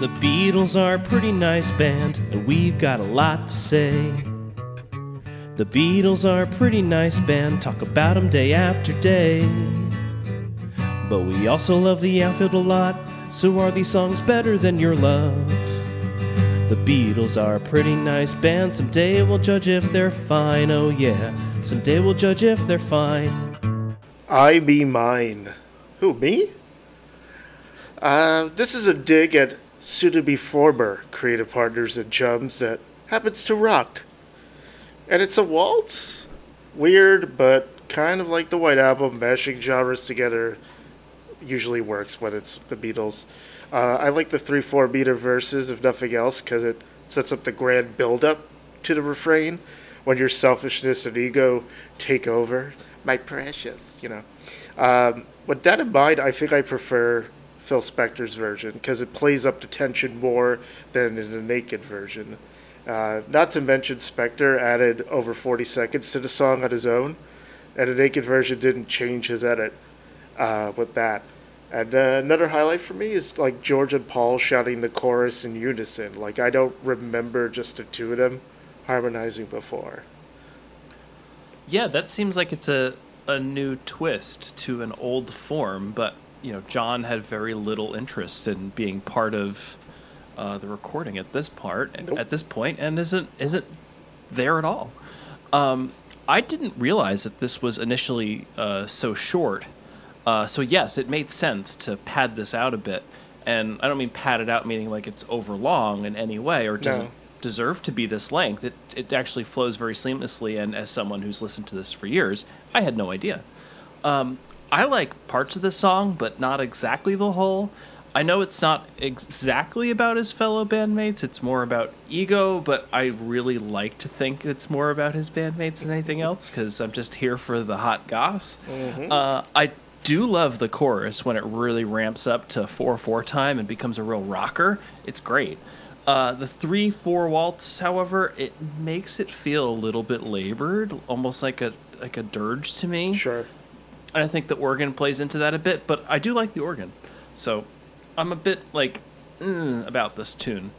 The Beatles are a pretty nice band, and we've got a lot to say. The Beatles are a pretty nice band, talk about 'em day after day. But we also love the outfield a lot, so are these songs better than your love? The Beatles are a pretty nice band, someday we'll judge if they're fine, oh yeah, someday we'll judge if they're fine. I me mine. Who, me? Uh, this is a dig at soon to be former creative partners and chums that happens to rock. And it's a waltz. Weird, but kind of like the White Album, mashing genres together usually works when it's the Beatles. Uh, I like the 3 4 meter verses, if nothing else, because it sets up the grand build up to the refrain when your selfishness and ego take over. My precious, you know. Um, with that in mind, I think I prefer Phil Spector's version because it plays up the tension more than in the naked version. Uh, not to mention, Spector added over 40 seconds to the song on his own, and the naked version didn't change his edit uh, with that. And uh, another highlight for me is like George and Paul shouting the chorus in unison. Like I don't remember just the two of them harmonizing before. Yeah, that seems like it's a a new twist to an old form, but you know, John had very little interest in being part of uh, the recording at this part nope. at this point, and isn't isn't there at all. Um, I didn't realize that this was initially uh, so short. Uh, so yes, it made sense to pad this out a bit, and I don't mean pad it out meaning like it's over long in any way or doesn't no. deserve to be this length. It it actually flows very seamlessly, and as someone who's listened to this for years, I had no idea. Um, I like parts of the song, but not exactly the whole. I know it's not exactly about his fellow bandmates. It's more about ego, but I really like to think it's more about his bandmates than anything else because I'm just here for the hot goss. Mm-hmm. Uh, I do love the chorus when it really ramps up to 4 4 time and becomes a real rocker. It's great. Uh, the 3 4 waltz, however, it makes it feel a little bit labored, almost like a like a dirge to me. Sure. And I think the organ plays into that a bit, but I do like the organ. So I'm a bit like mm, about this tune.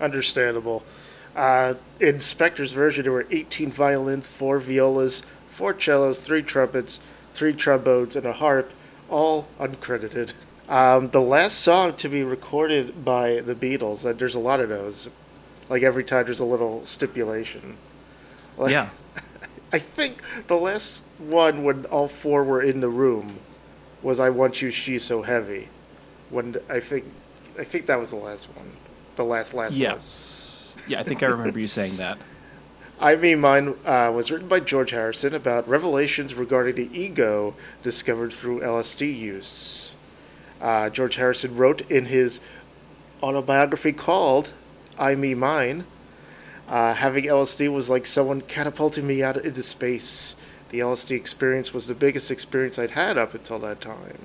Understandable. Uh, in Spector's version, there were 18 violins, 4 violas, 4 cellos, 3 trumpets, 3 trombones, and a harp, all uncredited. Um, the last song to be recorded by the Beatles, and there's a lot of those. Like every time there's a little stipulation. Like, yeah. I think the last one when all four were in the room was "I Want You, She's So Heavy." When I think, I think that was the last one, the last last yes. one. yeah, I think I remember you saying that. I mean, mine uh, was written by George Harrison about revelations regarding the ego discovered through LSD use. Uh, George Harrison wrote in his autobiography called "I Me Mine." Uh, having LSD was like someone catapulting me out into space. The LSD experience was the biggest experience I'd had up until that time.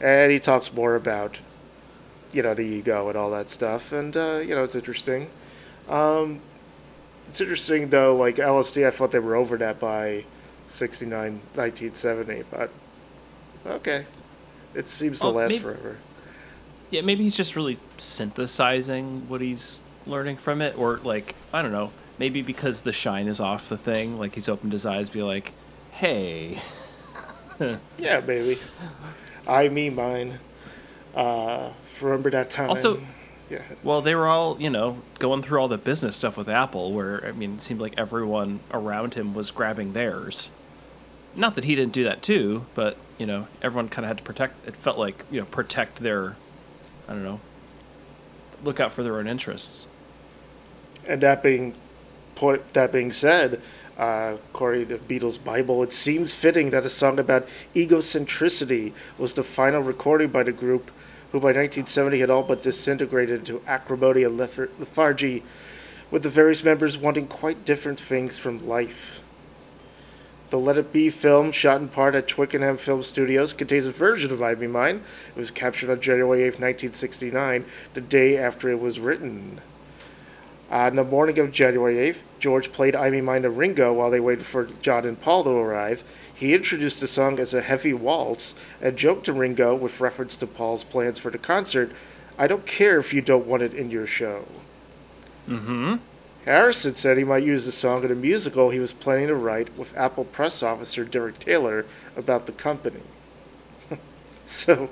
And he talks more about, you know, the ego and all that stuff. And, uh, you know, it's interesting. Um, it's interesting, though, like LSD, I thought they were over that by 69, 1970. But, okay. It seems to last maybe, forever. Yeah, maybe he's just really synthesizing what he's learning from it, or like I don't know, maybe because the shine is off the thing, like he's opened his eyes, be like, hey. yeah, baby. I me mine. Uh, remember that time. Also, yeah. Well, they were all, you know, going through all the business stuff with Apple, where I mean, it seemed like everyone around him was grabbing theirs. Not that he didn't do that too, but you know, everyone kind of had to protect. It felt like you know, protect their, I don't know, look out for their own interests. And that being that being said, uh, according to Beatles Bible, it seems fitting that a song about egocentricity was the final recording by the group, who by 1970 had all but disintegrated into acrimony and lethargy, with the various members wanting quite different things from life. The Let It Be film, shot in part at Twickenham Film Studios, contains a version of I Me Mine. It was captured on January 8, 1969, the day after it was written. Uh, on the morning of January 8th, George played I Me Mine to Ringo while they waited for John and Paul to arrive. He introduced the song as a heavy waltz and joked to Ringo with reference to Paul's plans for the concert. I don't care if you don't want it in your show. Mm-hmm. Harrison said he might use the song in a musical he was planning to write with Apple press officer Derek Taylor about the company. so,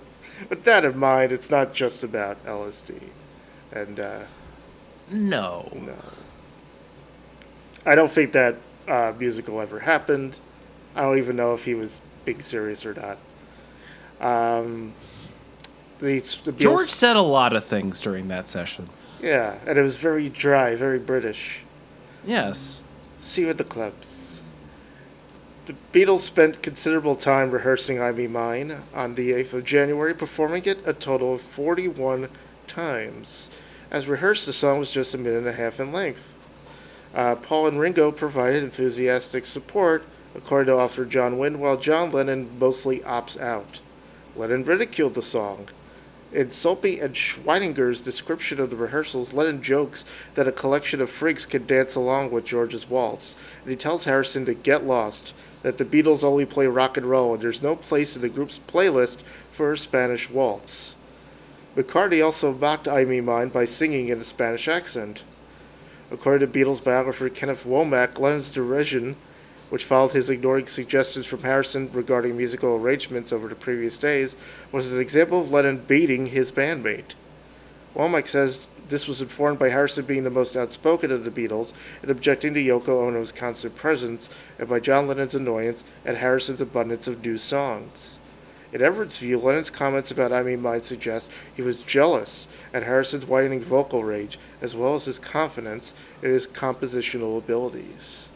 with that in mind, it's not just about LSD. And, uh, No. no. I don't think that uh, musical ever happened. I don't even know if he was being serious or not. Um, the, the George said a lot of things during that session. Yeah, and it was very dry, very British. Yes. See you at the clubs. The Beatles spent considerable time rehearsing I Me Mine on the 8th of January, performing it a total of 41 times. As rehearsed, the song was just a minute and a half in length. Uh, Paul and Ringo provided enthusiastic support, according to author John Winn, while John Lennon mostly opts out. Lennon ridiculed the song. In Sulpy and Schweighardt's description of the rehearsals, Lennon jokes that a collection of freaks can dance along with George's waltz, and he tells Harrison to get lost, that the Beatles only play rock and roll, and there's no place in the group's playlist for a Spanish waltz. McCartney also mocked I Me Mine by singing in a Spanish accent. According to Beatles biographer Kenneth Womack, Lennon's derision, which followed his ignoring suggestions from Harrison regarding musical arrangements over the previous days, was an example of Lennon beating his bandmate. Womack says this was informed by Harrison being the most outspoken of the Beatles and objecting to Yoko Ono's constant presence, and by John Lennon's annoyance at Harrison's abundance of new songs. In Everett's view, Lennon's comments about I Me Mine suggest he was jealous at Harrison's widening vocal range, as well as his confidence in his compositional abilities.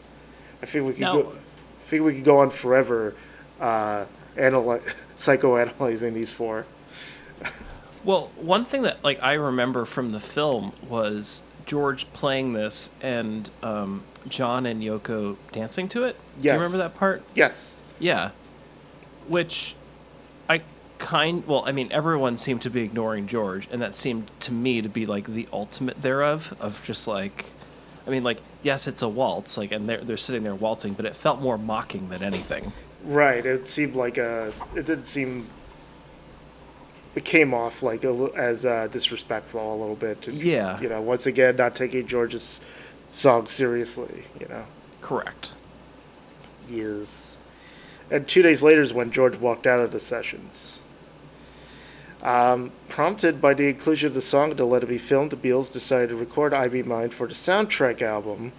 I think we could go. I think we could go on forever, uh, analy- psychoanalyzing these four. Well, one thing that like I remember from the film was George playing this and um, John and Yoko dancing to it. Do you remember that part? Yes. Yeah. Which I kind well, I mean everyone seemed to be ignoring George and that seemed to me to be like the ultimate thereof of just like I mean like yes, it's a waltz like and they're they're sitting there waltzing, but it felt more mocking than anything. Right. It seemed like a. It didn't seem. It came off like a, as uh, disrespectful a little bit. To, Yeah. You know, once again, not taking George's song seriously. You know. Correct. Yes. And two days later is when George walked out of the sessions. Um, prompted by the inclusion of the song to Let It Be Filmed, the Beatles decided to record I Me Mine for the soundtrack album.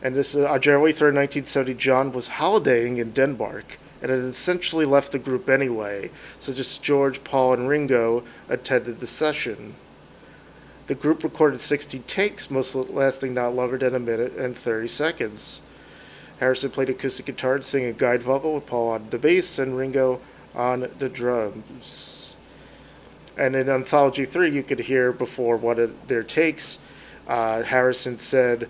And this is on January 3rd, 1970, John was holidaying in Denmark and had essentially left the group anyway, so just George, Paul, and Ringo attended the session. The group recorded 60 takes, most lasting not longer than a minute and 30 seconds. Harrison played acoustic guitar and sang a guide vocal with Paul on the bass and Ringo on the drums. And in Anthology 3, you could hear before one of their takes, uh, Harrison said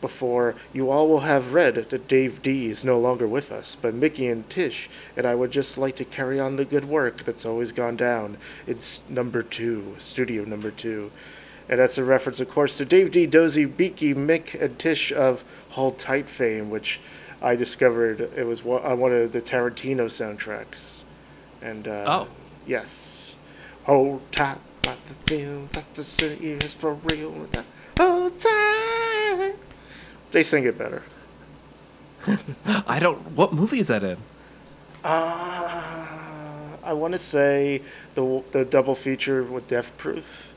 before, You all will have read that Dave Dee is no longer with us, but Mickey and Tich, and I would just like to carry on the good work that's always gone down. It's number two, studio number two. And that's a reference, of course, to Dave Dee, Dozy, Beaky, Mick, and Tich of Hold Tight fame, which I discovered it was one- on one of the Tarantino soundtracks. And, uh, Oh. yes. Hold tight, got the feel that the city is for real. Hold tight. They sing it better. I don't what movie is that in? Uh, I want to say the the double feature with Death Proof.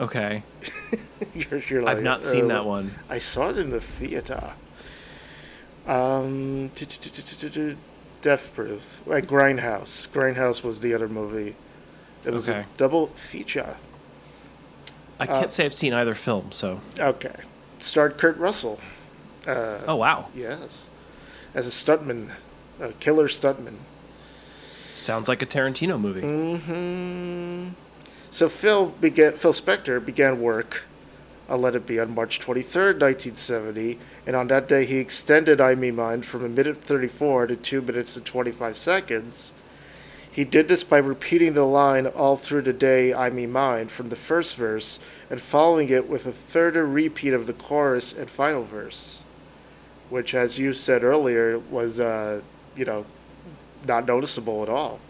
Okay. you're, you're like, I've not seen uh, that one. I saw it in the theater. Um, Death Proof. Like Grindhouse. Grindhouse was the other movie. It was Okay. a double feature. I Uh, can't say I've seen either film, so Okay. Starred Kurt Russell. Uh, Oh wow. Yes. As a stuntman, a killer stuntman. Sounds like a Tarantino movie. hmm So Phil began. Phil Spector began work on Let It Be on March 23rd, 1970, and on that day he extended I Me Mine from a minute 34 to two minutes and 25 seconds. He did this by repeating the line all through the day I Me Mine from the first verse and following it with a third repeat of the chorus and final verse, which, as you said earlier, was, uh, you know, not noticeable at all.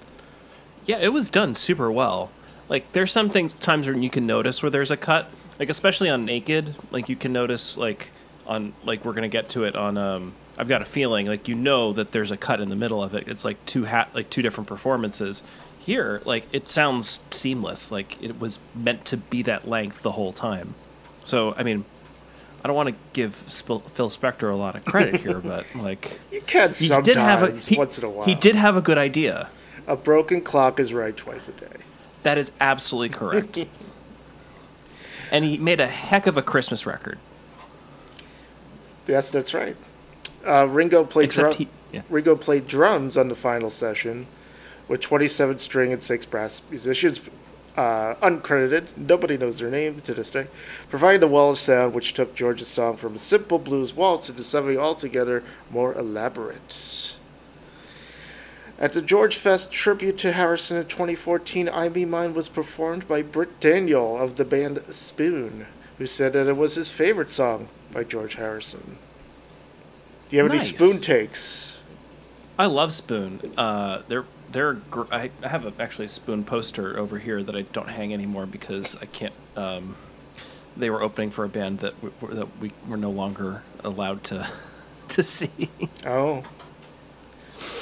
Yeah, it was done super well. like there's some things times when you can notice where there's a cut, like especially on Naked, like you can notice like on like we're gonna get to it on um I've got a feeling like you know that there's a cut in the middle of it. It's like two hat like two different performances. Here, like it sounds seamless, like it was meant to be that length the whole time. So I mean, I don't want to give Phil Spector a lot of credit here, but like You can he sometimes, did have a he, once in a while. he did have a good idea. A broken clock is right twice a day. That is absolutely correct. and he made a heck of a Christmas record. Yes, that's right. Uh, Ringo played drum- he- yeah. Ringo played drums on the final session, with 27 string and six brass musicians, uh, uncredited. Nobody knows their name to this day, providing a wall of sound which took George's song from a simple blues waltz into something altogether more elaborate. At the George Fest tribute to Harrison in 2014, I Me Mine was performed by Britt Daniel of the band Spoon, who said that it was his favorite song by George Harrison. Do you have Nice. any spoon takes? I love Spoon. Uh, they're they're gr- I, I have a, actually a Spoon poster over here that I don't hang anymore because I can't. Um, they were opening for a band that we, that we were no longer allowed to to see. Oh,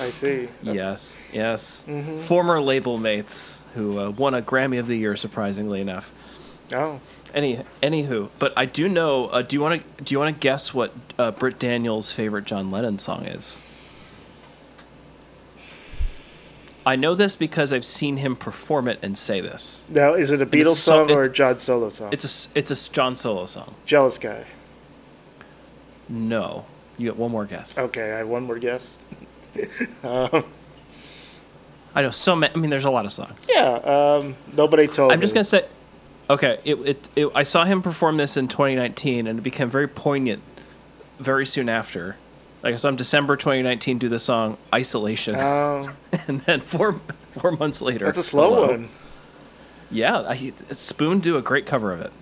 I see. yes, yes. Former label mates who uh, won a Grammy of the Year, surprisingly enough. Oh, Any anywho, but I do know. Uh, do you want to do you want to guess what uh, Britt Daniels' favorite John Lennon song is? I know this because I've seen him perform it and say this. now is it a it's Beatles so- song or a it's- John solo song? It's a it's a John solo song. Jealous guy. No, you get one more guess. Okay, I have one more guess. I know so many. I mean, there's a lot of songs. Yeah, um, nobody told I'm just gonna say, okay. It, it, it I saw him perform this in 2019, and it became very poignant very soon after. Like I saw him December 2019 do the song "Isolation," Oh, and then four four months later, that's a slow Hello. one. Yeah, I, Spoon do a great cover of it.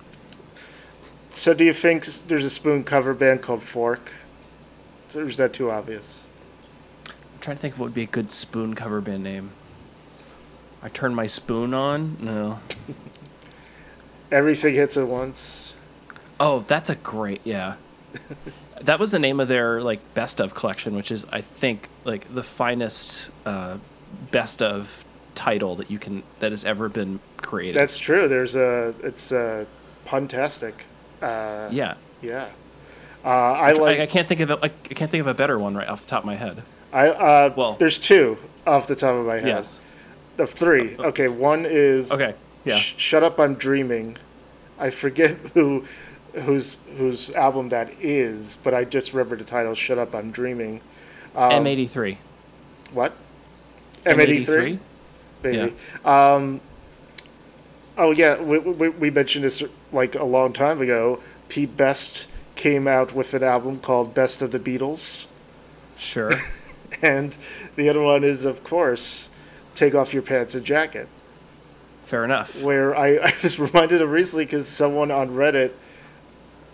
So, do you think there's a spoon cover band called Fork? Or is that too obvious? I'm trying to think of what would be a good Spoon cover band name. I turn my spoon on. No. Everything hits at once. Oh, that's a great yeah. that was the name of their like best of collection, which is I think like the finest uh, best of title that you can that has ever been created. That's true. There's a. It's uh, puntastic. Uh, yeah. Yeah. Uh, I I, like. I can't think of. Like, I can't think of a better one right off the top of my head. I uh, Well- there's two off the top of my head. Yes. The three. Okay, one is Okay. Yeah. Sh- Shut up, I'm dreaming. I forget who, whose whose album that is, but I just remember the title. Shut up, I'm dreaming. Um, M eighty three. What? M83, baby. Um, oh yeah, we, we we mentioned this like a long time ago. Pete Best came out with an album called Best of the Beatles, Sure. and the other one is, of course, Take Off Your Pants and Jacket. Fair enough. where I, I was reminded of recently because someone on Reddit,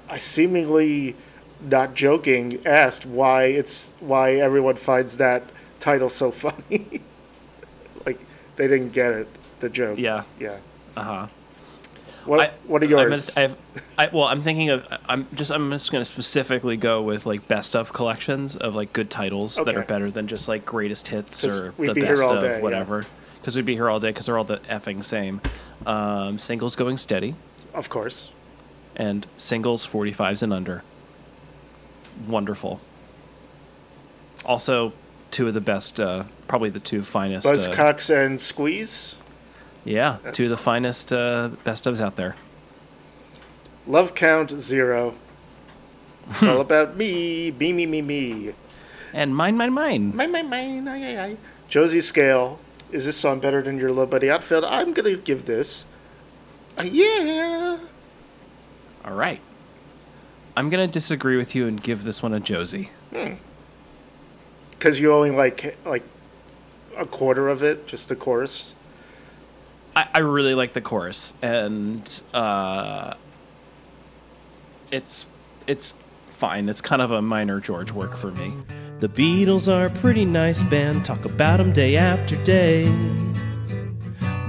I seemingly not joking, asked why it's why everyone finds that title so funny. like they didn't get it, the joke. Yeah. yeah. Uh huh. What I- What are I'm gonna- yours? I have, I, well, I'm thinking of. I'm just. I'm just going to specifically go with like best of collections of like good titles that are better than just like greatest hits or the be best of day, whatever. Because we'd be here all day because they're all the effing same. Um, singles going steady of course. and singles 45s and under. Wonderful. Also, two of the best. Uh, probably the two finest. uh, Buzzcocks and Squeeze. Yeah, That's- two of the finest uh, best ofs out there. Love Count Zero. It's all about me, me, me, me, me. And mine, mine, mine. Mine, mine, mine. Aye, aye, aye. Josie Scale. Is this song better than your Little Buddy Outfield? I'm gonna give this. a yeah. All right. I'm going to disagree with you and give this one a Josie. Because you only like like a quarter of it, just the chorus. I, I really like the chorus, and uh, it's it's fine. It's kind of a minor George work for me. The Beatles are a pretty nice band, talk about them day after day.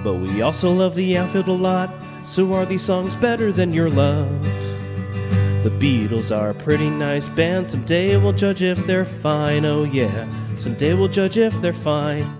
But we also love the outfield a lot, so are these songs better than your love? The Beatles are a pretty nice band, someday we'll judge if they're fine, oh yeah, someday we'll judge if they're fine.